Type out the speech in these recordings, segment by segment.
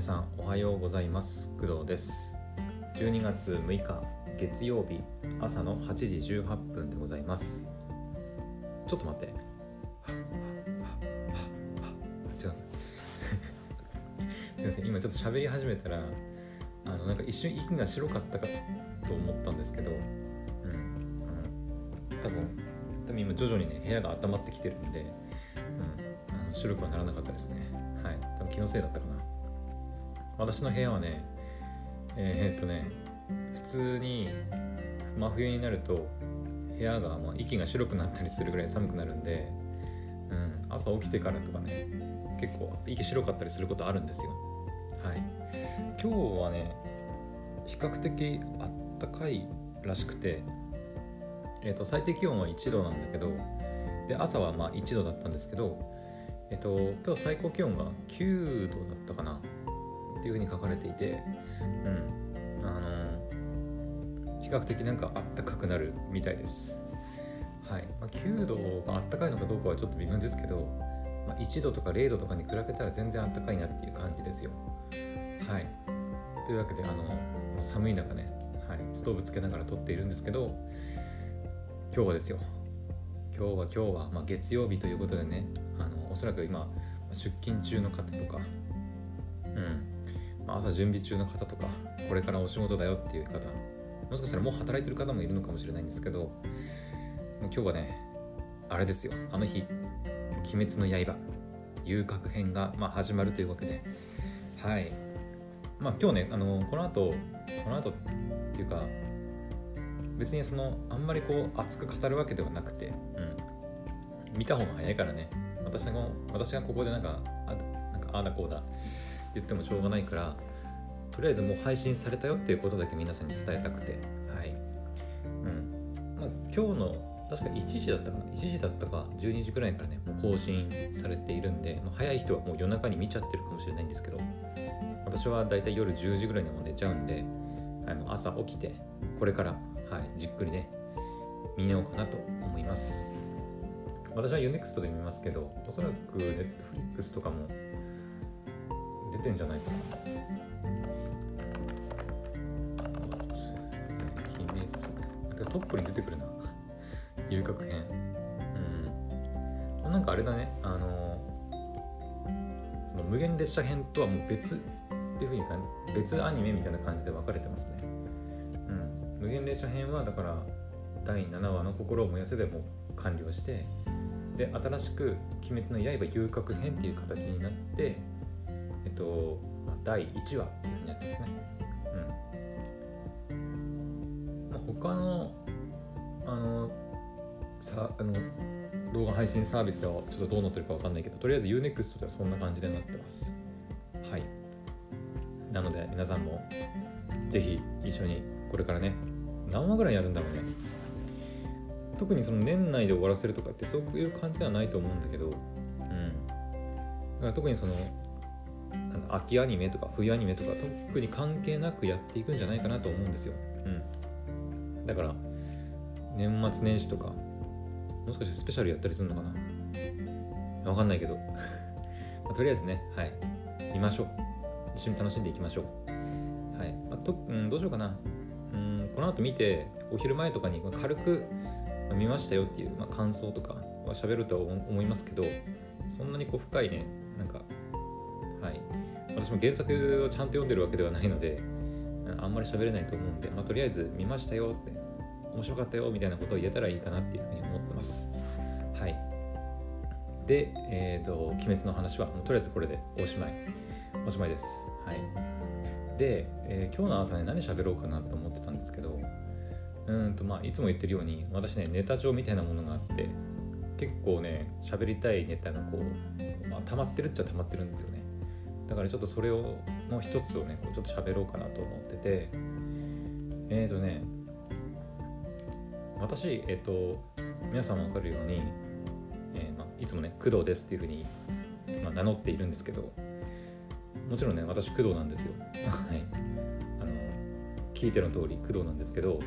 皆さんおはようございます。工藤です。12月6日月曜日朝の8時18分でございます。ちょっと待って。違う。すいません。今ちょっと喋り始めたらあのなんか一瞬息が白かったかと思ったんですけど。うん。あの多分多分今徐々にね部屋が温まってきてるんで、うん、あの白くはならなかったですね。はい。多分気のせいだったかな。私の部屋はねえー、っとね普通に真冬になると部屋がまあ息が白くなったりするぐらい寒くなるんで、うん、朝起きてからとかね結構息白かったりすることあるんですよ。はい。今日はね比較的あったかいらしくてえー、と最低気温は1度なんだけどで朝はまあ1度だったんですけど、えー、と今日最高気温が9度だったかな。っていうふうに書かれていて、うん。あの、比較的なんかあったかくなるみたいです。はい。まあ、9度があったかいのかどうかはちょっと微妙ですけど、まあ、1度とか0度とかに比べたら全然あったかいなっていう感じですよ。はい、というわけであの寒い中ね、はい、ストーブつけながら撮っているんですけど今日はですよ。今日は今日は、まあ、月曜日ということでねあのおそらく今出勤中の方とか、うん。まあ、朝準備中の方とかこれからお仕事だよっていう方もしかしたらもう働いてる方もいるのかもしれないんですけどもう今日はねあれですよ。あの日「鬼滅の刃」遊郭編が、まあ、始まるというわけで。はい。まあ今日ねあのこの後この後っていうか別にそのあんまりこう熱く語るわけではなくて、うん、見た方が早いからね。私が私がここでなんかあなんかああだこうだ言ってもしょうがないからとりあえずもう配信されたよっていうことだけ皆さんに伝えたくてはい。うん。まあ今日の確か1時だったかな？1時だったか12時くらいからねもう更新されているんで、まあ、早い人はもう夜中に見ちゃってるかもしれないんですけど私はだいたい夜10時ぐらいにも寝ちゃうんで、はい、もう朝起きてこれからはい、じっくりね見ようかなと思います。私は UNEXT で見ますけどおそらく Netflix とかもてんじゃないかな。鬼滅なんかトップに出てくるな。遊郭編。うん。なんかあれだね。あのその無限列車編とはもう別っていうふうに別アニメみたいな感じで分かれてますね。うん。無限列車編はだから第7話の心を燃やせでも完了してで新しく「鬼滅の刃遊郭編」っていう形になってえっと、まあ、第1話っていうふうになってますね。うん。まあ他のあのさあの動画配信サービスではちょっとどうなってるかわかんないけどとりあえず UNEXT ではそんな感じでなってます。はい。なので皆さんもぜひ一緒にこれからね何話ぐらいやるんだろうね。特にその年内で終わらせるとかってそういう感じではないと思うんだけどうん。だから特にその秋アニメとか冬アニメとか特に関係なくやっていくんじゃないかなと思うんですよ。うん。だから年末年始とかもしかしてスペシャルやったりするのかな。わかんないけど。まあ、とりあえずねはい。見ましょう。一緒に楽しんでいきましょう。はい、まあ、とうん、どうしようかな。うんこの後見てお昼前とかに軽く見ましたよっていう、まあ、感想とかは喋るとは思いますけどそんなにこう深いねなんかはい。私も原作をちゃんと読んでるわけではないのであんまり喋れないと思うんで、まあ、とりあえず見ましたよって面白かったよみたいなことを言えたらいいかなっていうふうに思ってます。はい。で、えっ、ー、と「鬼滅」の話はもうとりあえずこれでおしまい。おしまいです。はい。で、えー、今日の朝ね何喋ろうかなと思ってたんですけどうんとまあいつも言ってるように私ねネタ帳みたいなものがあって結構ね喋りたいネタがこう、まあ、溜まってるっちゃ溜まってるんですよね。だからちょっとそれをの一つをねちょっと喋ろうかなと思ってて。えっ、ー、とね私えっ、ー、と皆さんも分かるように、えーま、いつもね工藤ですっていうふうに、ま、名乗っているんですけどもちろんね私工藤なんですよ。はい。あの聞いての通り工藤なんですけど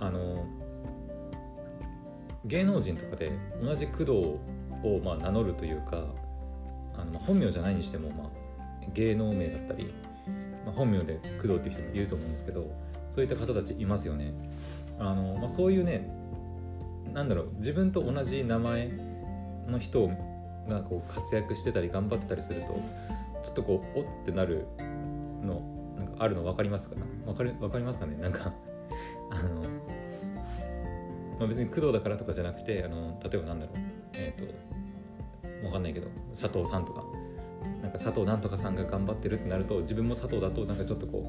あの芸能人とかで同じ工藤をまあ名乗るというかあの、まあ、本名じゃないにしても、まあ、芸能名だったり、まあ、本名で工藤っていう人もいると思うんですけどそういった方たちいますよね。あの、まあ、そういうねなんだろう自分と同じ名前の人がこう活躍してたり頑張ってたりするとちょっとこうおってなるのなんかあるの分かりますか？分かる分かりますかね？なんか あの、まあ、別に工藤だからとかじゃなくてあの例えばなんだろうえっ、ー、と分かんないけど佐藤さんとか。なんか佐藤なんとかさんが頑張ってるってなると自分も佐藤だとなんかちょっとこ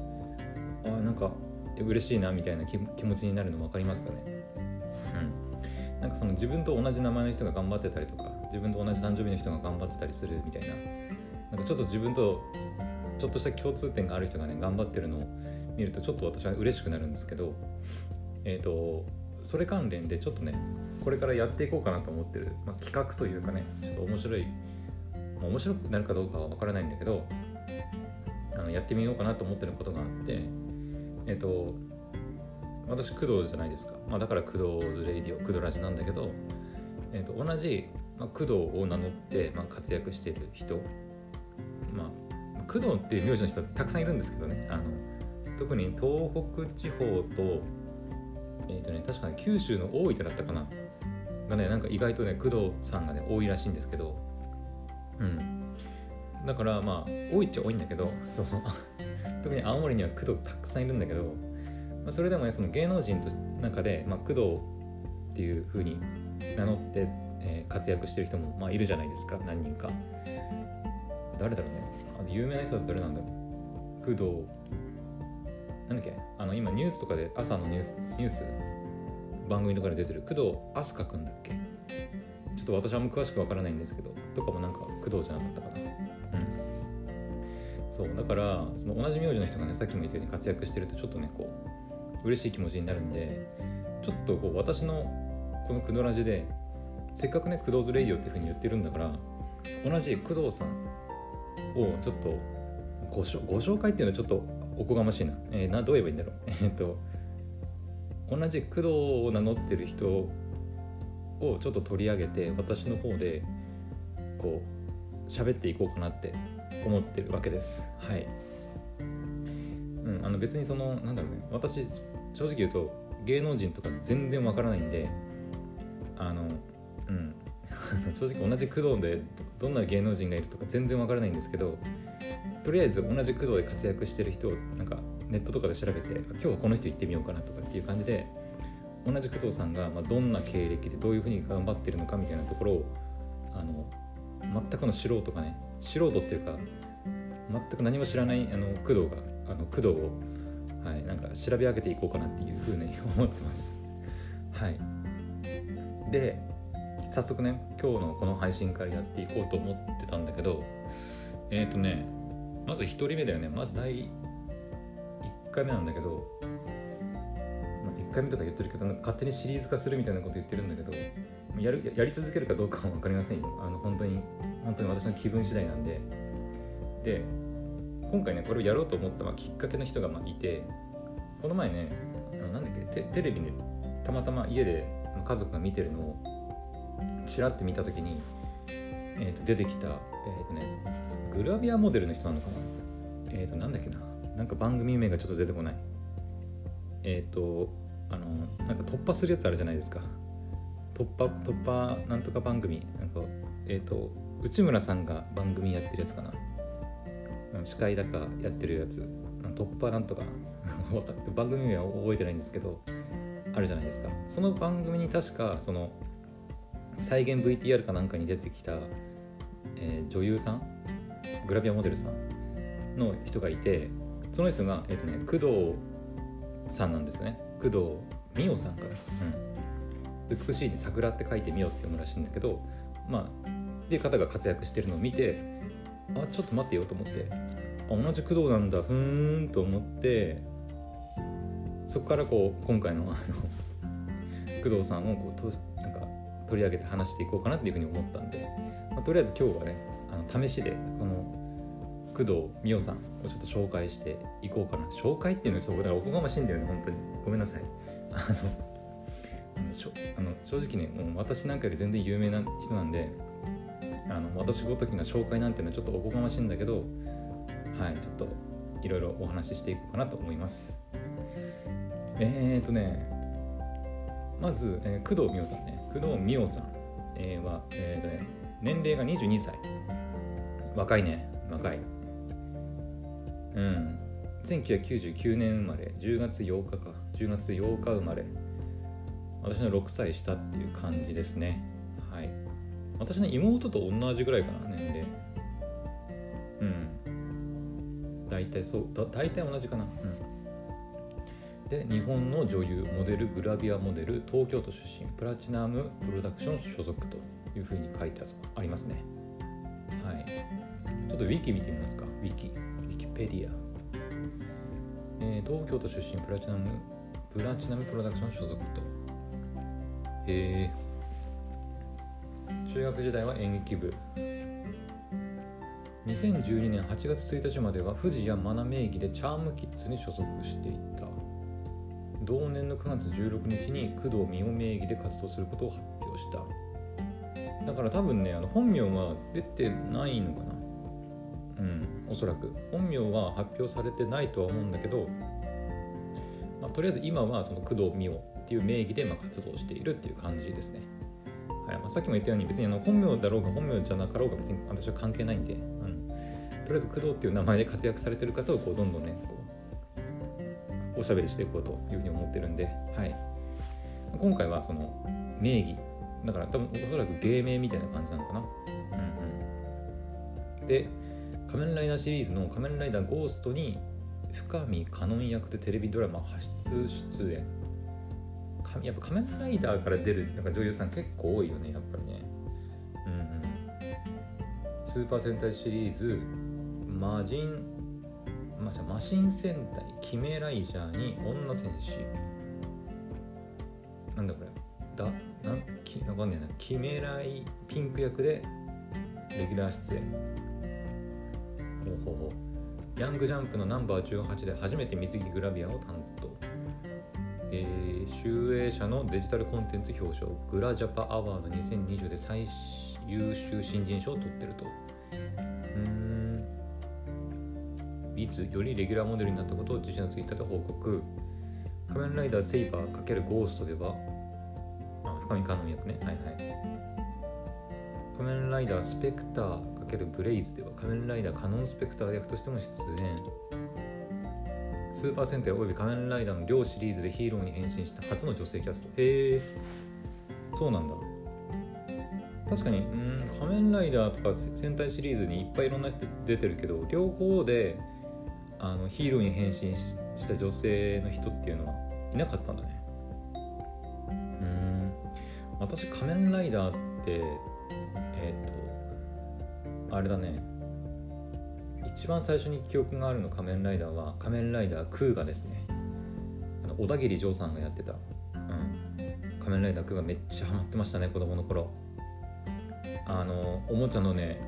うあなんか嬉しいなみたいな気持ちになるの分かりますかね。うん。なんかその自分と同じ名前の人が頑張ってたりとか自分と同じ誕生日の人が頑張ってたりするみたいな。なんかちょっと自分とちょっとした共通点がある人がね頑張ってるのを見るとちょっと私は嬉しくなるんですけどえっ、ー、とそれ関連でちょっとねこれからやっていこうかなと思ってる、まあ、企画というかねちょっと面白い、まあ、面白くなるかどうかは分からないんだけどあのやってみようかなと思ってることがあってえっ、と私工藤じゃないですか、まあ、だから工藤レイディオ工藤ラジなんだけど、えー、と同じ、まあ、工藤を名乗って、まあ、活躍してる人。まあ工藤っていう名字の人たくさんいるんですけどね。あの特に東北地方とえっ、とね確かに九州の大分だったかな。がねなんか意外とね工藤さんがね多いらしいんですけどうん。だからまあ多いっちゃ多いんだけどそう。特に青森には工藤たくさんいるんだけど、まあ、それでもねその芸能人の中で、まあ、工藤っていう風に名乗って、えー、活躍してる人も、まあ、いるじゃないですか何人か。誰だろうね。あの有名な人だったら誰なんだろう。工藤。なんだっけ？あの今ニュースとかで朝のニュースニュース？番組とかで出てる。工藤飛鳥くんだっけ？ちょっと私はあんま詳しくわからないんですけどとかもなんか工藤じゃなかったかな。うん。そうだからその同じ名字の人がねさっきも言ったように活躍してるとちょっとねこう嬉しい気持ちになるんでちょっとこう私のこの「クドラジ」でせっかくね「クドーズレイディオ」っていうふうに言ってるんだから同じ工藤さんをちょっとごご紹介っていうのはちょっとおこがましいな,、えー、などう言えばいいんだろう。えっと同じ工藤を名乗ってる人をちょっと取り上げて私の方でこう喋っていこうかなって思ってるわけです。はい。うんあの別にそのなんだろうね。私正直言うと芸能人とか全然わからないんであのうん。正直同じ工藤でどんな芸能人がいるとか全然わからないんですけどとりあえず同じ工藤で活躍してる人をなんかネットとかで調べて今日はこの人行ってみようかなとかっていう感じで同じ工藤さんがまどんな経歴でどういうふうに頑張ってるのかみたいなところをあの全くの素人がね素人っていうか全く何も知らないあの工藤があの工藤を、はい、なんか調べ上げていこうかなっていうふうに 思ってます。はい、で早速ね今日のこの配信からやっていこうと思ってたんだけどえっ、ー、とねまず1人目だよねまず第1回目なんだけど、1回目とか言ってるけどなんか勝手にシリーズ化するみたいなこと言ってるんだけどやるやり続けるかどうかは分かりませんよ。あの本当に本当に私の気分次第なんで。で今回ねこれをやろうと思った、まあ、きっかけの人がまあいてこの前ねなんだっけテレビでたまたま家で家族が見てるのをちらって見た時に、えー、と出てきた、えーとね、グラビアモデルの人なのかな？えっ、ー、となんだっけな？なんか番組名がちょっと出てこない。えっ、ー、とあのなんか突破するやつあるじゃないですか。突破突破なんとか番組。なんかえっ、ー、と内村さんが番組やってるやつかな。司会だかやってるやつ。突破なんとか 番組名は覚えてないんですけどあるじゃないですか。その番組に確かその再現 VTR かなんかに出てきた、えー、女優さん？グラビアモデルさん？の人がいてその人が、えっとね、工藤さんなんですよね。工藤美桜さんから、うん、美しいに桜って書いてみようって読むらしいんだけどまあっていう方が活躍してるのを見てあちょっと待ってよと思ってあ同じ工藤なんだふーんと思ってそこからこう今回のあの工藤さんをこうなんか取り上げて話していこうかなっていうふうに思ったんで、まあ、とりあえず今日はねあの試しでこの工藤美桜さんをちょっと紹介していこうかな。紹介っていうのはちょっとおこがましいんだよね本当に。ごめんなさい。あのあの正直ねもう私なんかより全然有名な人なんであの私ごときが紹介なんていうのはちょっとおこがましいんだけどはいちょっといろいろお話ししていこうかなと思います。えーとねまず、えー、工藤美桜さんね。工藤美桜さん、えー、は、えーとね、年齢が22歳。若いね若い。うん。1999年生まれ。10月8日か。10月8日生まれ。私の6歳下っていう感じですね。はい。私の妹と同じぐらいかな年齢。うん。大体そうだ大体同じかな。うん。で日本の女優モデルグラビアモデル東京都出身。プラチナムプロダクション所属というふうに書いてありますね。はい。ちょっとウィキ見てみますか。ウィキ。ペディア、えー、東京都出身プラチナムプラチナムプロダクション所属と。へえ中学時代は演劇部。2012年8月1日までは富士山マ名義でチャームキッズに所属していた。同年の9月16日に工藤美桜名義で活動することを発表した。だから多分ねあの本名は出てないのかなうん。おそらく。本名は発表されてないとは思うんだけど、まあ、とりあえず今はその工藤美桜っていう名義でま活動しているっていう感じですね。はい。まあ、さっきも言ったように別にあの本名だろうが本名じゃなかろうが別に私は関係ないんで、うん、とりあえず工藤っていう名前で活躍されてる方をこうどんどんねこうおしゃべりしていこうというふうに思ってるんで、はい、今回はその名義。だから多分おそらく芸名みたいな感じなのかな、うんうん、で仮面ライダーシリーズの仮面ライダーゴーストに深見カノン役でテレビドラマ初出演。やっぱ仮面ライダーから出るなんか女優さん結構多いよねやっぱりね。うんうん。スーパー戦隊シリーズ魔人まあ、マシン戦隊キメライジャーに女戦士。なんだこれ。だなんきわかんねえな。キメライピンク役でレギュラー出演。ほうほうほう。ヤングジャンプのナンバー18で初めて水着グラビアを担当。えー、集英社のデジタルコンテンツ表彰グラジャパアワード2020で最優秀新人賞を取ってると。うん。いつよりレギュラーモデルになったことを自身のツイッターで報告。仮面ライダーセイバー×ゴーストではあ深見カノン役ね。はいはい。仮面ライダースペクター×ブレイズでは仮面ライダーカノンスペクター役としても出演。スーパー戦隊および仮面ライダーの両シリーズでヒーローに変身した初の女性キャスト。へえそうなんだ。確かにうん仮面ライダーとか戦隊シリーズにいっぱいいろんな人出てるけど両方であのヒーローに変身した女性の人っていうのはいなかったんだね。うん。私仮面ライダーって、あれだね。一番最初に記憶があるの仮面ライダーは仮面ライダークーガですね。あの小田切丈さんがやってた、うん、仮面ライダークーガめっちゃハマってましたね子供の頃。あのおもちゃのね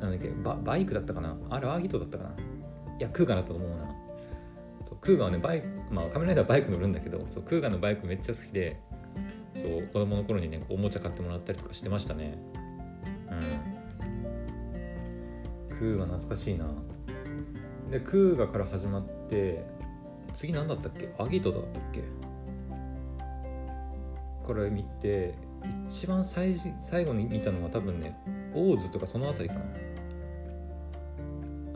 なんだっけババイクだったかな？あれアーギトだったかな？いやクーガだったと思うな。そうクーガはねバイクまあ仮面ライダーバイク乗るんだけどそうクーガのバイクめっちゃ好きでそう子供の頃にねおもちゃ買ってもらったりとかしてましたね。うん。クーガ懐かしいな。でクーガから始まって次何だったっけ？アギトだったっけ？これ見て一番最最後に見たのは多分ねオーズとかその辺りかな。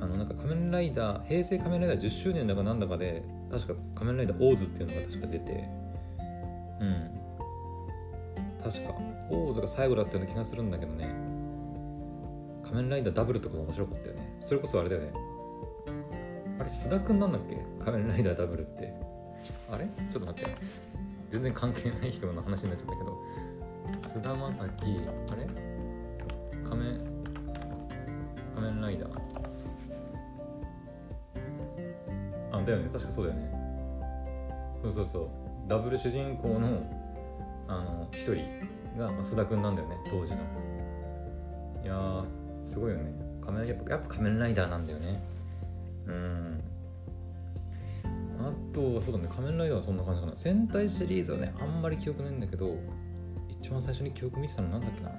あのなんか仮面ライダー平成仮面ライダー10周年だかなんだかで確か仮面ライダーオーズっていうのが確か出てうん。確かオーズが最後だったような気がするんだけどね。仮面ライダーダブルとかも面白かったよね。それこそあれだよね。あれ須田くんなんだっけ？仮面ライダーダブルって。あれ？ちょっと待って。全然関係ない人の話になっちゃったけど。菅田将暉あれ？仮面仮面ライダー。あだよね。確かそうだよね。そうそうそう。ダブル主人公のあの一人が須田くんなんだよね。当時の。すごいよね。仮面やっぱやっぱ仮面ライダーなんだよね。うん。あとそうだね。仮面ライダーはそんな感じかな。戦隊シリーズはねあんまり記憶ないんだけど一番最初に記憶見てたのなんだっけな。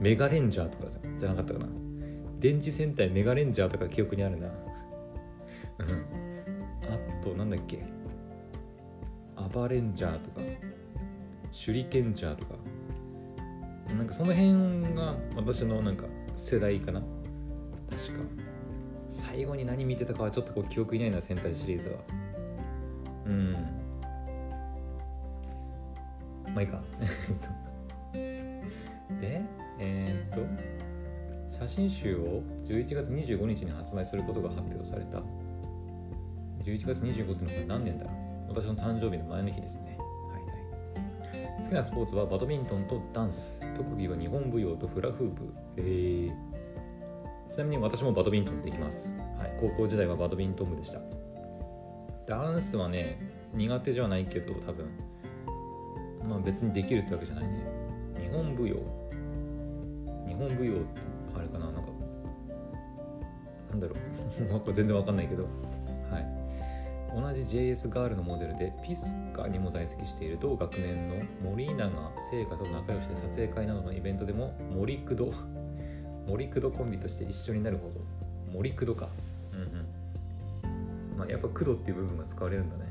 メガレンジャーとかじゃなかったかな。電磁戦隊メガレンジャーとか記憶にあるな。うん。あとなんだっけ。アバレンジャーとか手裏剣ジャーとか。なんかその辺が私のなんか世代かな。確か。最後に何見てたかはちょっとこう記憶いないな戦隊シリーズは。うん。まあいいか。でえー、っと写真集を11月25日に発売することが発表された。11月25ってのはこれ何年だろう。私の誕生日の前の日ですね。好きなスポーツはバドミントンとダンス。特技は日本舞踊とフラフープ。えー、ちなみに私もバドミントンできます。はい。高校時代はバドミントン部でした。ダンスはね苦手じゃないけど多分。まあ別にできるってわけじゃないね。日本舞踊。日本舞踊ってあれかななんか。なんだろう。全然わかんないけど。はい同じ JS ガールのモデルでピスカにも在籍している同学年の森永聖華と仲良しで撮影会などのイベントでも森久戸 森久戸コンビとして一緒になるほど森久戸か。うんうん。まあやっぱ久戸っていう部分が使われるんだね。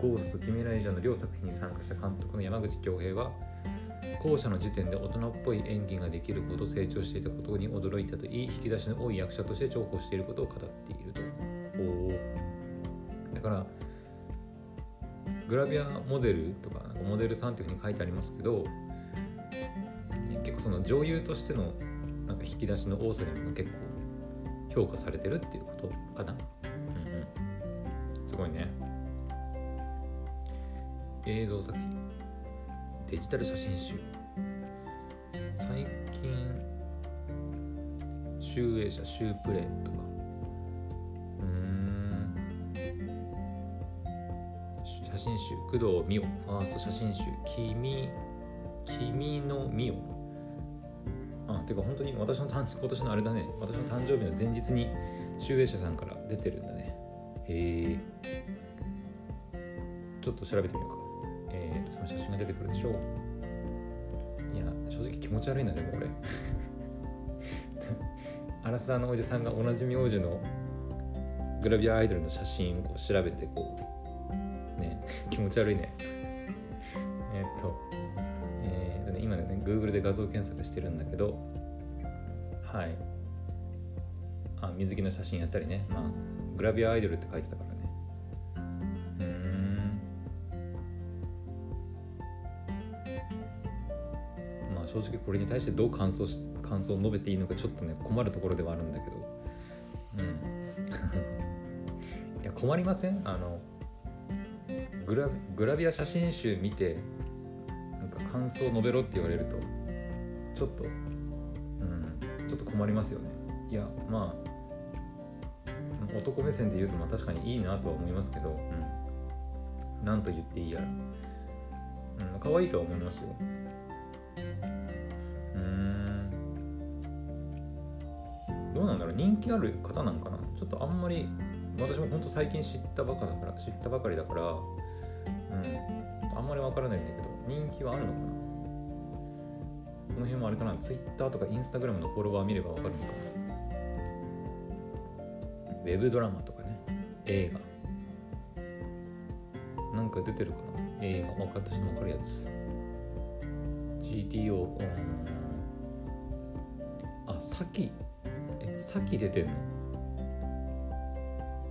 ゴースト、キメライジャーの両作品に参加した監督の山口恭平は後者の時点で大人っぽい演技ができるほど成長していたことに驚いたといい引き出しの多い役者として重宝していることを語っている。グラビアモデルとかモデルさんっていうふうに書いてありますけど結構その女優としてのなんか引き出しの多さでも結構評価されてるっていうことかな、うんうん、すごいね。映像作品。デジタル写真集。最近集英社集プレイとか。真集工藤美桜ファースト写真集君君の美桜。あてか本当に私の今年のあれだね。私の誕生日の前日に集英社さんから出てるんだね。へえちょっと調べてみようか。えー、その写真が出てくるでしょう。いや正直気持ち悪いなでも俺。アラサーのおじさんが同じ名字のグラビアアイドルの写真をこう調べてこう。持ち悪いね。えっとえー、今ね Google で画像検索してるんだけどはい。あ水着の写真やったりね。まあグラビアアイドルって書いてたからね。まあ正直これに対してどう感想し感想を述べていいのかちょっとね困るところではあるんだけど。うん。いや困りません？あのグラグラビア写真集見てなんか感想を述べろって言われるとちょっとうんちょっと困りますよね。いやまあ男目線で言うとまあ確かにいいなとは思いますけど、うん、なんと言っていいやら、うん、可愛いとは思いますよ。うん。どうなんだろう。人気ある方なんかな。ちょっとあんまり私も本当最近知ったばかだから知ったばかりだからまりわからないんだけど人気はあるのかな？この辺もあれかな？Twitter とか Instagram のフォロワー見ればわかるのかな？ウェブドラマとかね映画。なんか出てるかな？映画。分かった人も分かるやつ。GTO あさっきさき出てんの？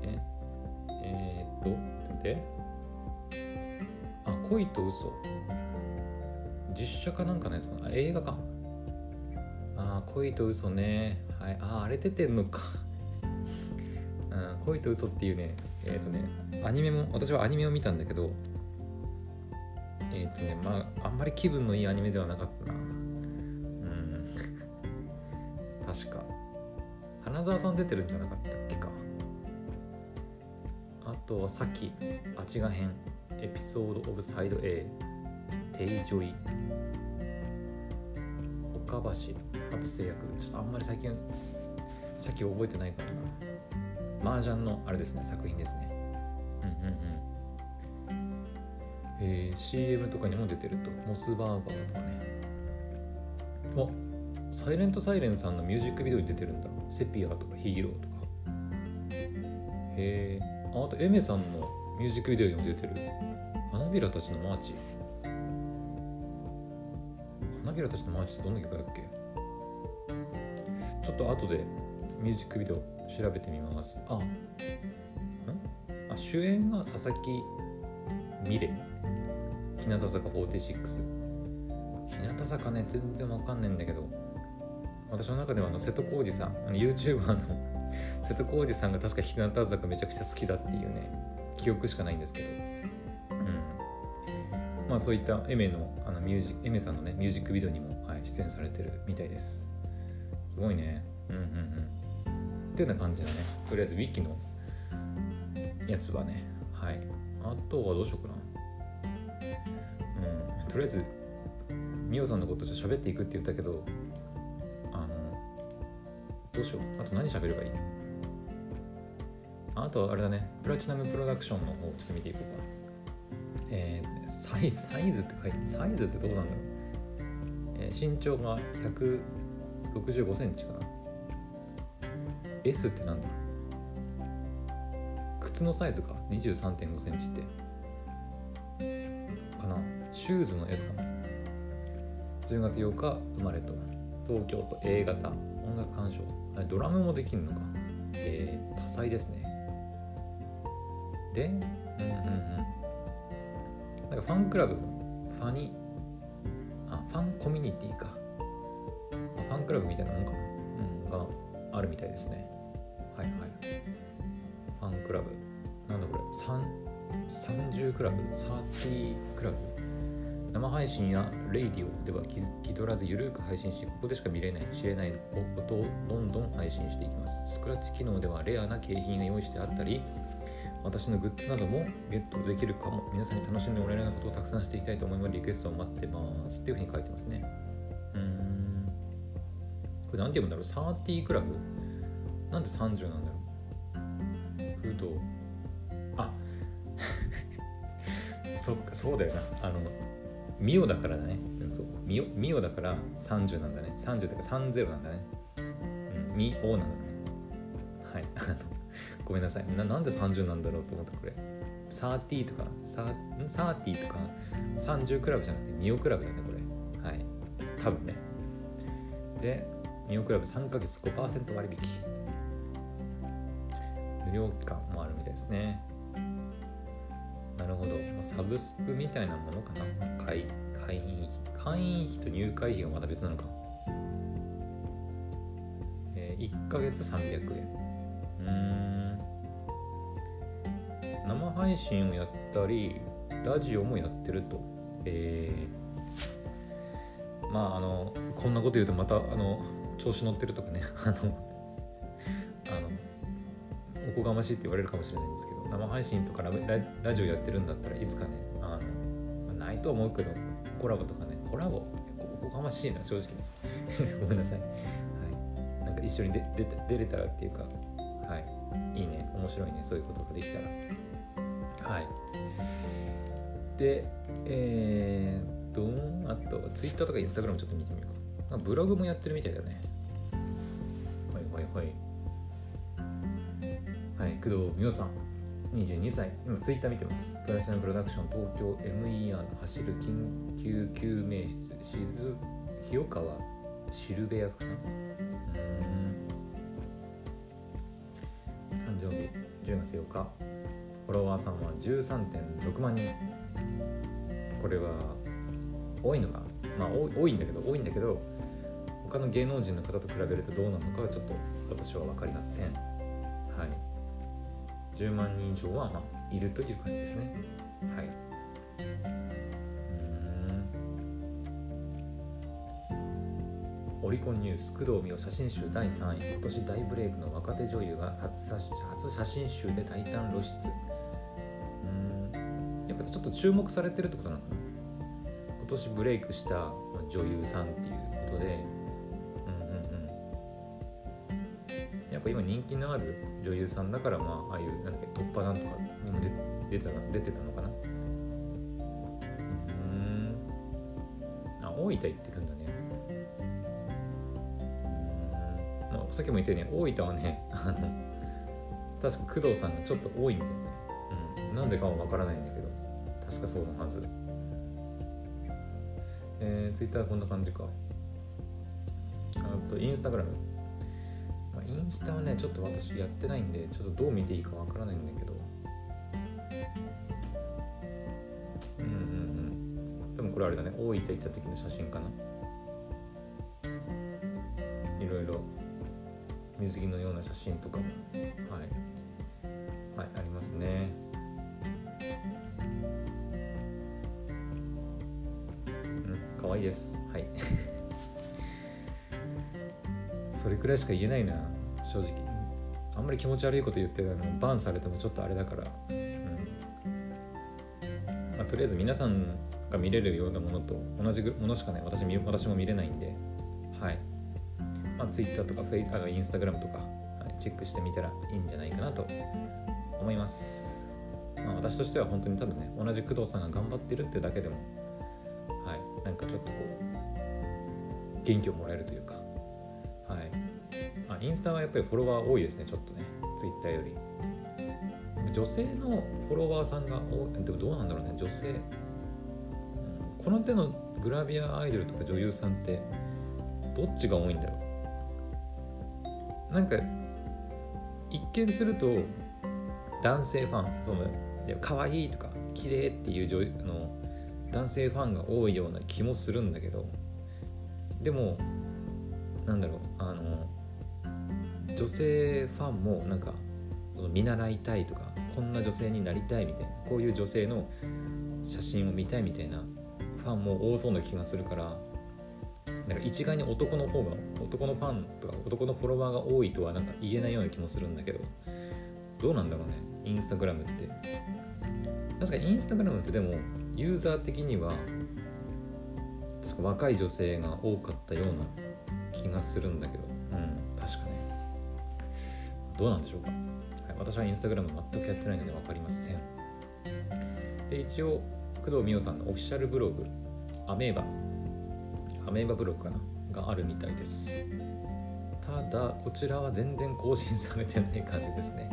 ええー、っと待って。恋と嘘。実写かなんかのやつかな？映画か。ああ恋と嘘ね。はい。あああれ出てんのか。うん、恋と嘘っていうね。えっ、ー、とねアニメも私はアニメを見たんだけどえっ、ー、とねまああんまり気分のいいアニメではなかったな。うん。確か。花澤さん出てるんじゃなかったっけか。あとはさっきあちが編エピソード・オブ・サイド A テイジョイ。岡橋初制約。ちょっとあんまり最近さっき覚えてないからな麻雀のあれですね。作品ですね。うんうんうん。えー、CM とかにも出てると。モスバーガーとかね。お SILENT SIREN さんのミュージックビデオに出てるんだ。セピアとかヒーローとか。へえあと Aimer さんのミュージックビデオにも出てる。花びらたちのマーチ？花びらたちのマーチってどんな曲だっけ？ちょっと後でミュージックビデオ調べてみます。あ。ん？あ主演が佐々木美玲？日向坂46日向坂ね全然わかんないんだけど。私の中ではあの瀬戸康史さん。あの YouTuber の瀬戸康史さんが確か日向坂めちゃくちゃ好きだっていうね記憶しかないんですけど。うんまあそういったエメのあのミュージエメさんのねミュージックビデオにも、はい、出演されてるみたいです。すごいね。うんうんうん。っていうような感じだね。とりあえずウィキのやつはね。はい。あとはどうしようかな。うん。とりあえずみおさんのことちょっと喋っていくって言ったけどあのどうしよう。あと何喋ればいいあとはあれだね。プラチナムプロダクションの方をちょっと見ていこうか。えー、サイズサイズって書いてサイズってどうなんだろう、えー、身長が165センチかな？S ってなんだ靴のサイズか？23.5センチって。かな？シューズの S かな？10月8日生まれと。東京都 A 型。音楽鑑賞。ドラムもできるのか？えー、多彩ですね。でうんうんうん。なんかファンクラブファニあファンコミュニティか。ファンクラブみたいなもんかな、うん、があるみたいですね。はいはい。ファンクラブ。なんだこれ。30クラブ？30クラブ？生配信やレイディオでは気取らずゆるく配信しここでしか見れない知れないことをどんどん配信していきます。スクラッチ機能ではレアな景品が用意してあったり私のグッズなどもゲットできるかも。皆さんに楽しんでもらえるようなことをたくさんしていきたいと思います。リクエストを待ってます。っていうふうに書いてますね。うん。これ何て読むんだろう？30クラブ？なんで30なんだろう？空洞あ。そっかそうだよな。あのミオだからだね。そう。ミオミオだから30なんだね。30というか30なんだね。うん、ミオなんだね。はい。ごめんなさいな。なんで30なんだろうと思ったこれ。30とか、30とか30クラブじゃなくてミオクラブだね、これ。はい。多分ね。で、ミオクラブ3ヶ月5%割引。無料期間もあるみたいですね。なるほど。サブスクみたいなものかな会会員費。会員費と入会費がまた別なのか。えー、1ヶ月300円。生配信をやったり、ラジオもやってると。えー、まあ、あの、こんなこと言うとまた、あの、調子乗ってるとかね、あの、おこがましいって言われるかもしれないんですけど生配信とかララジオやってるんだったらいつかねあの、まあ、ないと思うけどコラボとかねコラボ？おこがましいな正直。ごめんなさい、はい、なんか一緒に出出出れたらっていうかはい。いいね。面白いね。そういうことができたら。はい。でえー、っとあとは Twitter とか Instagram ちょっと見てみようか。ブログもやってるみたいだね。はいはいはい。はい、工藤美桜さん。22歳。今ツイッター見てます。プラチナプロダクション東京 MER の走る緊急救命室静清川シルベ役かな。誕生日10月8日。フォロワーさんは13.6万人。これは多いのか？まあ多いんだけど多いんだけど他の芸能人の方と比べるとどうなのかはちょっと私は分かりません。はい。10万人以上は、まあ、いるという感じですね。はい。オリコンニュース工藤美桜写真集第3位。今年大ブレイクの若手女優が初写真集で大胆露出。ちょっと注目されてるってことなのかな？今年ブレイクした女優さんっていうことで。うんうんうん。やっぱ今人気のある女優さんだからまあああいうなんだっけ突破なんとかにも出てた出てたのかな？うん。あ大分行ってるんだね。うん。まあ、さっきも言ったように大分はね あの確か工藤さんがちょっと多いんだよね、うん、なんでかは分からないんだけど。確かそうのはず。えー、ツイッターはこんな感じか。あとインスタグラム、まあ、インスタはねちょっと私やってないんでちょっとどう見ていいかわからないんだけど。うんうんうん。多分これあれだね。大分行った時の写真かな。いろいろ。水着のような写真とかも。はい、はい、ありますね。愛いです。はい。それくらいしか言えないな正直。あんまり気持ち悪いこと言ってあのバンされてもちょっとあれだから、うん。まあ、とりあえず皆さんが見れるようなものと同じものしかね私私も見れないんで。はい。まあ、Twitter とか f a c e あ Instagram とか、はい、チェックしてみたらいいんじゃないかなと。思います、まあ、私としては本当に多分ね同じ工藤さんが頑張ってるってだけでもかちょっとこう元気をもらえるというか。はい。あインスタはやっぱりフォロワー多いですねちょっとね。Twitter より。女性のフォロワーさんが多いでもどうなんだろうね。女性、この手のグラビアアイドルとか女優さんってどっちが多いんだろう。なんか一見すると男性ファンその可愛いとか綺麗っていう女の男性ファンが多いような気もするんだけどでもなんだろうあの女性ファンもなんかその見習いたいとかこんな女性になりたいみたいなこういう女性の写真を見たいみたいなファンも多そうな気がするからなんか一概に男の方が男のファンとか男のフォロワーが多いとはなんか言えないような気もするんだけどどうなんだろうねインスタグラムって。確かインスタグラムってでもユーザー的には確か若い女性が多かったような気がするんだけど。うん確かねどうなんでしょうか、はい、私はインスタグラム全くやってないので分かりません。で一応工藤美桜さんのオフィシャルブログアメーバアメーバブログかながあるみたいです。ただこちらは全然更新されてない感じですね。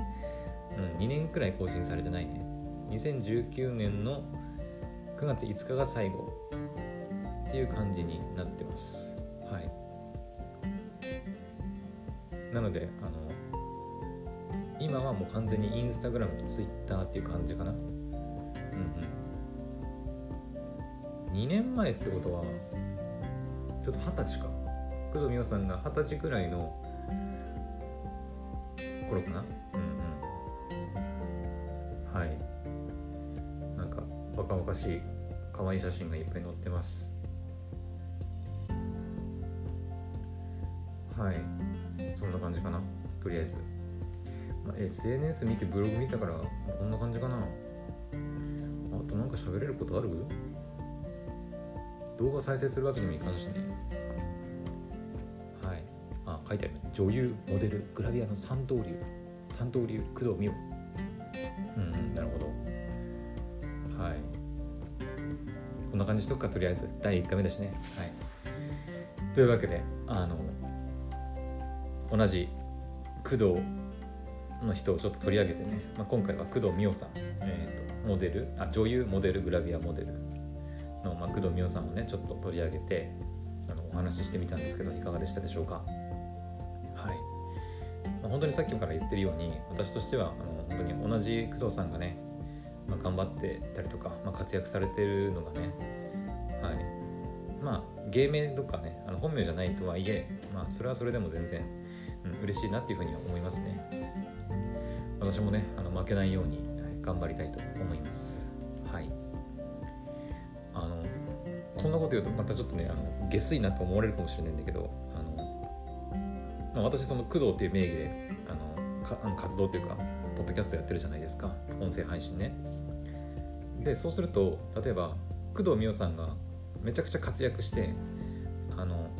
うん2年くらい更新されてないね。2019年の9月5日が最後っていう感じになってます。はい。なのであの今はもう完全にインスタグラムとツイッターっていう感じかな。うんうん。2年前ってことはちょっと二十歳か。工藤美桜さんが二十歳くらいの頃かな。若々しい可愛い写真がいっぱい載ってます。はい。そんな感じかな。とりあえず、まあ、SNS 見てブログ見たからこんな感じかな。あとなんか喋れることある？動画再生するわけにもいかんしね。はい。あ書いてある。女優モデルグラビアの三刀流。三刀流工藤美桜。んな感じしとくかとりあえず。第1回目だしね。はい。というわけであの同じ工藤の人をちょっと取り上げてね、まあ、今回は工藤美桜さん、えーとモデル。あ女優モデルグラビアモデルの、まあ、工藤美桜さんをねちょっと取り上げてあのお話ししてみたんですけどいかがでしたでしょうか。はい、まあ、本当にさっきから言ってるように私としてはあの本当に同じ工藤さんがね、まあ、頑張ってたりとか、まあ、活躍されてるのがねはい。まあ芸名とかねあの本名じゃないとはいえ、まあ、それはそれでも全然、うん、嬉しいなっていうふうには思いますね。私もねあの負けないように頑張りたいと思います。はい。あのこんなこと言うとまたちょっとねあの下水なと思われるかもしれないんだけどあの、まあ、私その工藤っていう名義であのかあの活動っていうかポッドキャストやってるじゃないですか。音声配信ね。でそうすると例えば工藤美桜さんがめちゃくちゃ活躍してあの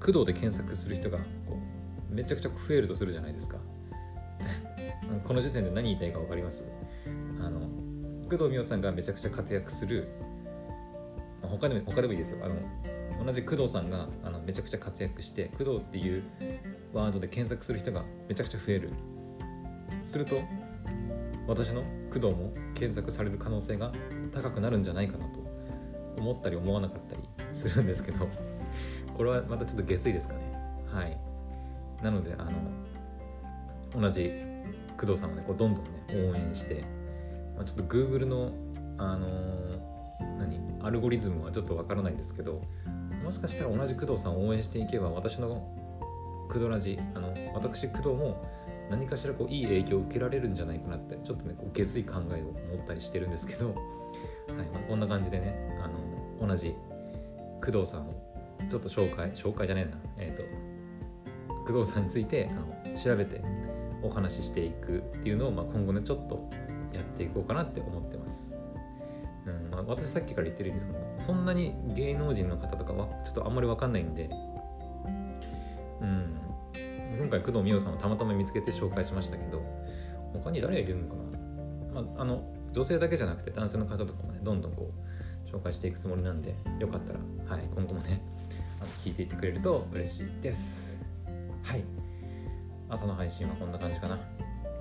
工藤で検索する人がこうめちゃくちゃ増えるとするじゃないですか。この時点で何言いたいか分かります？あの工藤美桜さんがめちゃくちゃ活躍する他でも他でもいいですよ。あの同じ工藤さんがあのめちゃくちゃ活躍して工藤っていうワードで検索する人がめちゃくちゃ増える。すると私の工藤も検索される可能性が高くなるんじゃないかなと思ったり思わなかったりするんですけど これはまたちょっと下水ですかね。はい。なのであの同じ工藤さんをねこうどんどんね応援して、まあ、ちょっと Google のあのー、何？アルゴリズムはちょっとわからないんですけどもしかしたら同じ工藤さんを応援していけば私の工藤ラジあの私工藤も何かしらこういい影響を受けられるんじゃないかなってちょっとねこう下水考えを持ったりしてるんですけど、はいまあ、こんな感じでねあの同じ工藤さんをちょっと紹介紹介じゃねえなえっ、ー、と工藤さんについてあの調べてお話ししていくっていうのを、まあ、今後ねちょっとやっていこうかなって思ってます。うんまあ、私さっきから言ってるようにそのそんなに芸能人の方とかはちょっとあんまり分かんないんで、今回工藤美桜さんをたまたま見つけて紹介しましたけど他に誰がいるのかな、まあ、あの女性だけじゃなくて男性の方とかもねどんどんこう紹介していくつもりなんでよかったら、はい、今後もねあの聞いていってくれると嬉しいです。はい。朝の配信はこんな感じかな。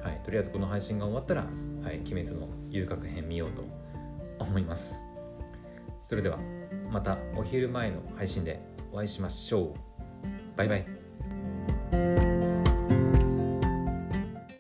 はい。とりあえずこの配信が終わったら「はい、鬼滅の遊郭編」見ようと思います。それではまたお昼前の配信でお会いしましょう。バイバイ。